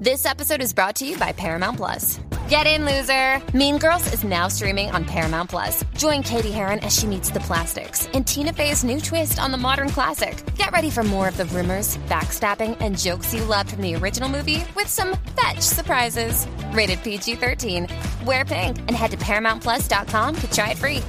This episode is brought to you by Paramount Plus. Get in, loser! Mean Girls is now streaming on Paramount Plus. Join Katie Heron as she meets the plastics in Tina Fey's new twist on the modern classic. Get ready for more of the rumors, backstabbing, and jokes you loved from the original movie with some fetch surprises. Rated PG 13. Wear pink and head to ParamountPlus.com to try it free.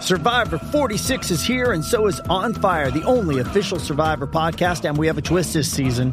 Survivor 46 is here, and so is On Fire, the only official Survivor podcast. And we have a twist this season.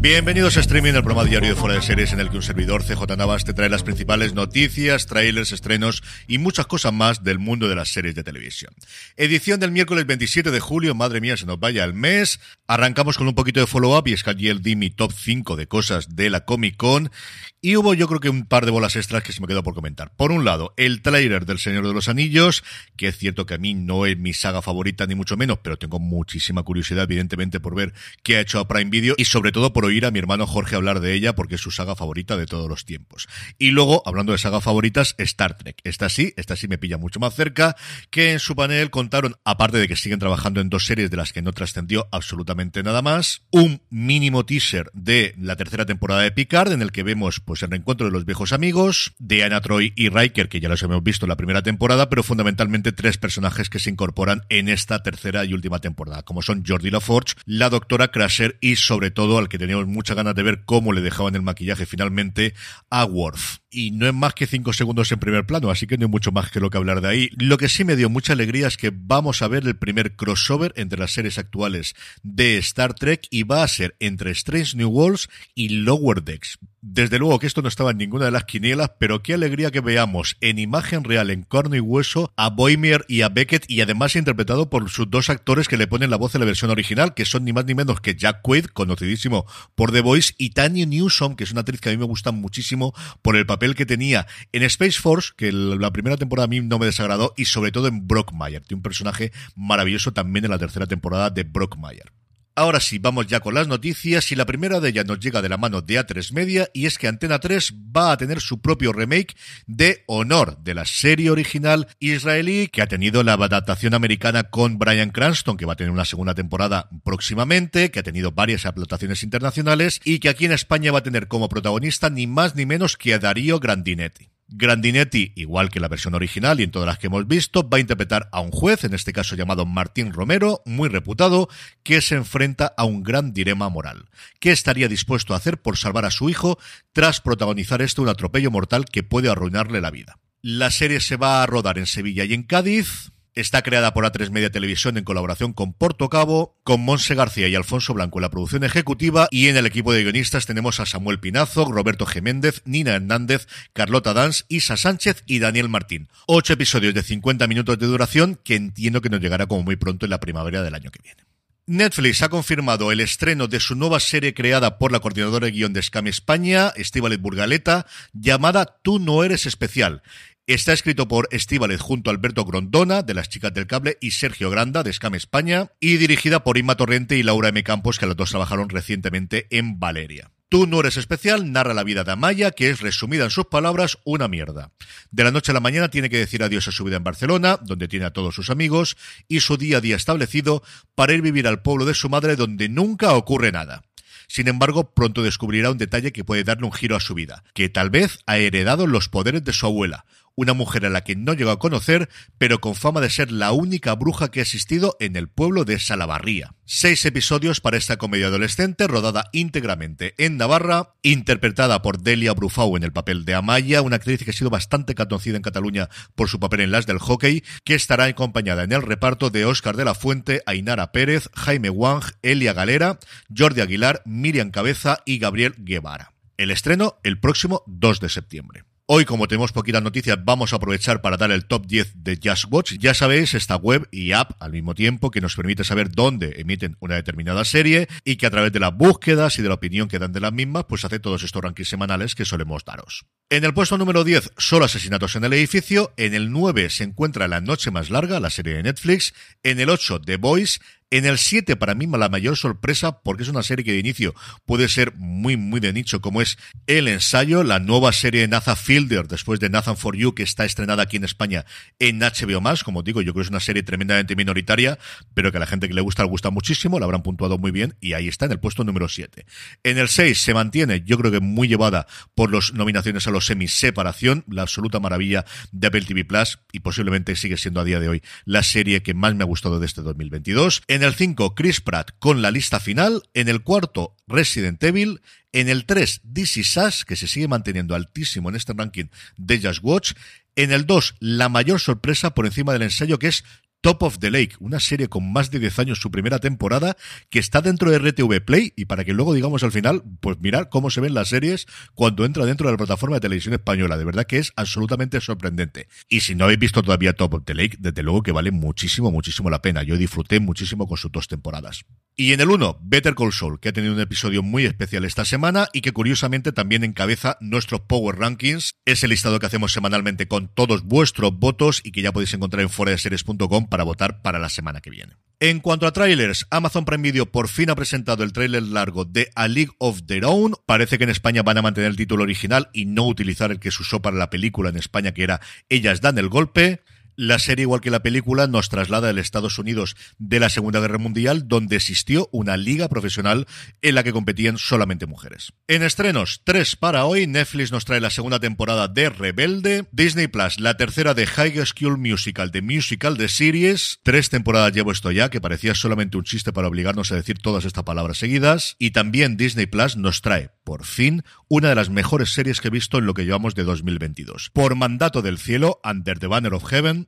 Bienvenidos a Streaming, el programa diario de Fuera de Series en el que un servidor CJ Navas te trae las principales noticias, trailers, estrenos y muchas cosas más del mundo de las series de televisión. Edición del miércoles 27 de julio, madre mía, se nos vaya el mes. Arrancamos con un poquito de follow-up y es que ayer di mi top 5 de cosas de la Comic Con y hubo yo creo que un par de bolas extras que se me quedó por comentar. Por un lado, el trailer del Señor de los Anillos, que es cierto que a mí no es mi saga favorita ni mucho menos, pero tengo muchísima curiosidad evidentemente por ver qué ha hecho a Prime Video y sobre todo por oír a mi hermano Jorge hablar de ella porque es su saga favorita de todos los tiempos. Y luego, hablando de saga favoritas, Star Trek. Esta sí, esta sí me pilla mucho más cerca, que en su panel contaron, aparte de que siguen trabajando en dos series de las que no trascendió absolutamente nada más, un mínimo teaser de la tercera temporada de Picard en el que vemos pues el reencuentro de los viejos amigos, de Anna Troy y Riker, que ya los hemos visto en la primera temporada, pero fundamentalmente tres personajes que se incorporan en esta tercera y última temporada, como son Jordi LaForge, la doctora Crusher y sobre todo al que muchas ganas de ver cómo le dejaban el maquillaje finalmente a Worf y no es más que cinco segundos en primer plano, así que no hay mucho más que lo que hablar de ahí. Lo que sí me dio mucha alegría es que vamos a ver el primer crossover entre las series actuales de Star Trek y va a ser entre Strange New Worlds y Lower Decks. Desde luego que esto no estaba en ninguna de las quinielas, pero qué alegría que veamos en imagen real, en corno y hueso, a Boimler y a Beckett, y además interpretado por sus dos actores que le ponen la voz en la versión original, que son ni más ni menos que Jack Quaid, conocidísimo por The Voice, y Tanya Newsom, que es una actriz que a mí me gusta muchísimo por el papel que tenía en Space Force, que la primera temporada a mí no me desagradó, y sobre todo en Brockmire, de un personaje maravilloso también en la tercera temporada de Brockmire. Ahora sí, vamos ya con las noticias y la primera de ellas nos llega de la mano de A3 Media y es que Antena 3 va a tener su propio remake de Honor, de la serie original israelí que ha tenido la adaptación americana con Brian Cranston, que va a tener una segunda temporada próximamente, que ha tenido varias adaptaciones internacionales y que aquí en España va a tener como protagonista ni más ni menos que a Darío Grandinetti. Grandinetti, igual que la versión original y en todas las que hemos visto, va a interpretar a un juez, en este caso llamado Martín Romero, muy reputado, que se enfrenta a un gran dilema moral. ¿Qué estaría dispuesto a hacer por salvar a su hijo tras protagonizar esto un atropello mortal que puede arruinarle la vida? La serie se va a rodar en Sevilla y en Cádiz, Está creada por A3 Media Televisión en colaboración con Porto Cabo, con Monse García y Alfonso Blanco en la producción ejecutiva y en el equipo de guionistas tenemos a Samuel Pinazo, Roberto Geméndez, Nina Hernández, Carlota Dans, Isa Sánchez y Daniel Martín. Ocho episodios de 50 minutos de duración que entiendo que nos llegará como muy pronto en la primavera del año que viene. Netflix ha confirmado el estreno de su nueva serie creada por la coordinadora de guion de Scam España, Estíbaliz Burgaleta, llamada Tú no eres especial. Está escrito por Estíbaliz junto a Alberto Grondona, de Las Chicas del Cable, y Sergio Granda, de Scam España, y dirigida por Inma Torrente y Laura M. Campos, que los dos trabajaron recientemente en Valeria. Tú no eres especial, narra la vida de Amaya, que es resumida en sus palabras, una mierda. De la noche a la mañana tiene que decir adiós a su vida en Barcelona, donde tiene a todos sus amigos, y su día a día establecido para ir vivir al pueblo de su madre donde nunca ocurre nada. Sin embargo, pronto descubrirá un detalle que puede darle un giro a su vida, que tal vez ha heredado los poderes de su abuela, una mujer a la que no llegó a conocer, pero con fama de ser la única bruja que ha existido en el pueblo de Salavarría. Seis episodios para esta comedia adolescente, rodada íntegramente en Navarra, interpretada por Delia Brufau en el papel de Amaya, una actriz que ha sido bastante conocida en Cataluña por su papel en las del hockey, que estará acompañada en el reparto de Óscar de la Fuente, Ainara Pérez, Jaime Wang, Elia Galera, Jordi Aguilar, Miriam Cabeza y Gabriel Guevara. El estreno el próximo 2 de septiembre. Hoy, como tenemos poquitas noticias, vamos a aprovechar para dar el top 10 de Just Watch. Ya sabéis, esta web y app al mismo tiempo que nos permite saber dónde emiten una determinada serie y que a través de las búsquedas y de la opinión que dan de las mismas, pues hace todos estos rankings semanales que solemos daros. En el puesto número 10, solo asesinatos en el edificio. En el 9 se encuentra La Noche Más Larga, la serie de Netflix. En el 8, The Boys. En el 7, para mí, la mayor sorpresa, porque es una serie que de inicio puede ser muy, muy de nicho, como es El Ensayo, la nueva serie de Nathan Fielder, después de Nathan For You, que está estrenada aquí en España en HBO+. Como digo, yo creo que es una serie tremendamente minoritaria, pero que a la gente que le gusta, le gusta muchísimo, la habrán puntuado muy bien, y ahí está, en el puesto número 7. En el 6 se mantiene, yo creo que muy llevada por las nominaciones a los semis separación, la absoluta maravilla de Apple TV Plus, y posiblemente sigue siendo a día de hoy la serie que más me ha gustado de este 2022. En el 5, Chris Pratt con la lista final. En el cuarto, Resident Evil. En el 3, DC Sass, que se sigue manteniendo altísimo en este ranking de Just Watch. En el 2, la mayor sorpresa por encima del ensayo, que es Top of the Lake, una serie con más de 10 años, su primera temporada, que está dentro de RTV Play y para que luego digamos al final, pues mirar cómo se ven las series cuando entra dentro de la plataforma de televisión española. De verdad que es absolutamente sorprendente. Y si no habéis visto todavía Top of the Lake, desde luego que vale muchísimo, muchísimo la pena. Yo disfruté muchísimo con sus dos temporadas. Y en el 1, Better Call Saul, que ha tenido un episodio muy especial esta semana y que curiosamente también encabeza nuestros Power Rankings, ese listado que hacemos semanalmente con todos vuestros votos y que ya podéis encontrar en foradeseries.com para votar para la semana que viene. En cuanto a trailers, Amazon Prime Video por fin ha presentado el trailer largo de A League of Their Own. Parece que en España van a mantener el título original y no utilizar el que se usó para la película en España, que era Ellas dan el golpe. La serie, igual que la película, nos traslada al Estados Unidos de la Segunda Guerra Mundial, donde existió una liga profesional en la que competían solamente mujeres. En estrenos, tres para hoy, Netflix nos trae la segunda temporada de Rebelde, Disney Plus, la tercera de High School Musical, de Musical de Series, tres temporadas llevo esto ya, que parecía solamente un chiste para obligarnos a decir todas estas palabras seguidas, y también Disney Plus nos trae, por fin, una de las mejores series que he visto en lo que llevamos de 2022. Por mandato del cielo, Under the Banner of Heaven,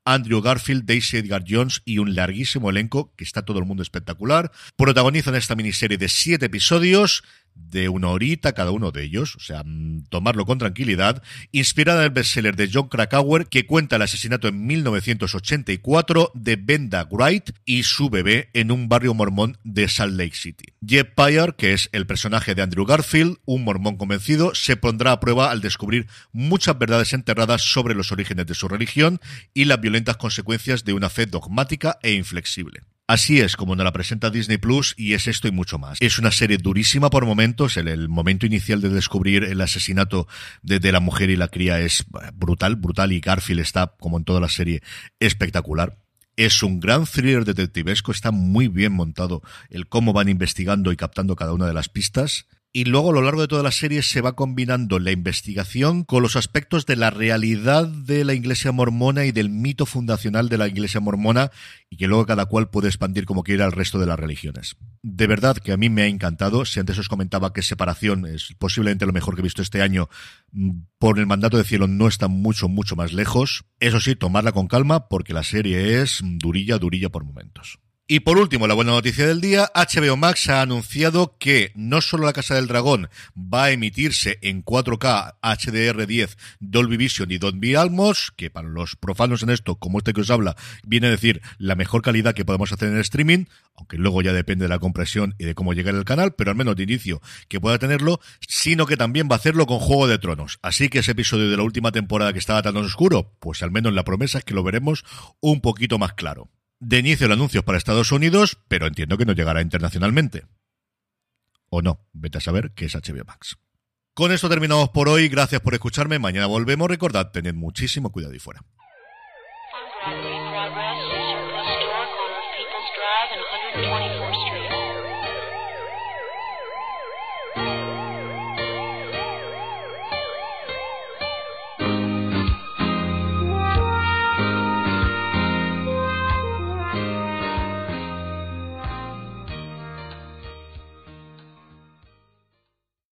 Andrew Garfield, Daisy Edgar Jones y un larguísimo elenco que está todo el mundo espectacular. Protagonizan esta miniserie de siete episodios de una horita cada uno de ellos, o sea, mm, tomarlo con tranquilidad, inspirada en el bestseller de John Krakauer que cuenta el asesinato en 1984 de Benda Wright y su bebé en un barrio mormón de Salt Lake City. Jeff Pyre, que es el personaje de Andrew Garfield, un mormón convencido, se pondrá a prueba al descubrir muchas verdades enterradas sobre los orígenes de su religión y las violentas consecuencias de una fe dogmática e inflexible. Así es como nos la presenta Disney Plus y es esto y mucho más. Es una serie durísima por momentos. El, momento inicial de descubrir el asesinato de, de, la mujer y la cría es brutal, brutal y Garfield está, como en toda la serie, espectacular. Es un gran thriller detectivesco, está muy bien montado el cómo van investigando y captando cada una de las pistas y luego a lo largo de toda la serie se va combinando la investigación con los aspectos de la realidad de la iglesia mormona y del mito fundacional de la iglesia mormona y que luego cada cual puede expandir como quiera al resto de las religiones. De verdad que a mí me ha encantado. Si antes os comentaba que Separación es posiblemente lo mejor que he visto este año, mm, por el mandato de cielo no está mucho, mucho más lejos. Eso sí, tomarla con calma porque la serie es durilla, durilla por momentos. Y por último, la buena noticia del día, HBO Max ha anunciado que no solo La Casa del Dragón va a emitirse en 4K HDR10 Dolby Vision y Dolby Atmos, que para los profanos en esto, como este que os habla, viene a decir la mejor calidad que podemos hacer en el streaming, aunque luego ya depende de la compresión y de cómo llegue el canal, pero al menos de inicio que pueda tenerlo, sino que también va a hacerlo con Juego de Tronos. Así que ese episodio de la última temporada que estaba tan oscuro, pues al menos la promesa es que lo veremos un poquito más claro. De inicio el anuncio para Estados Unidos, pero entiendo que no llegará internacionalmente. O no, vete a saber qué es HBO Max. Con esto terminamos por hoy, gracias por escucharme, mañana volvemos, recordad, tened muchísimo cuidado y fuera.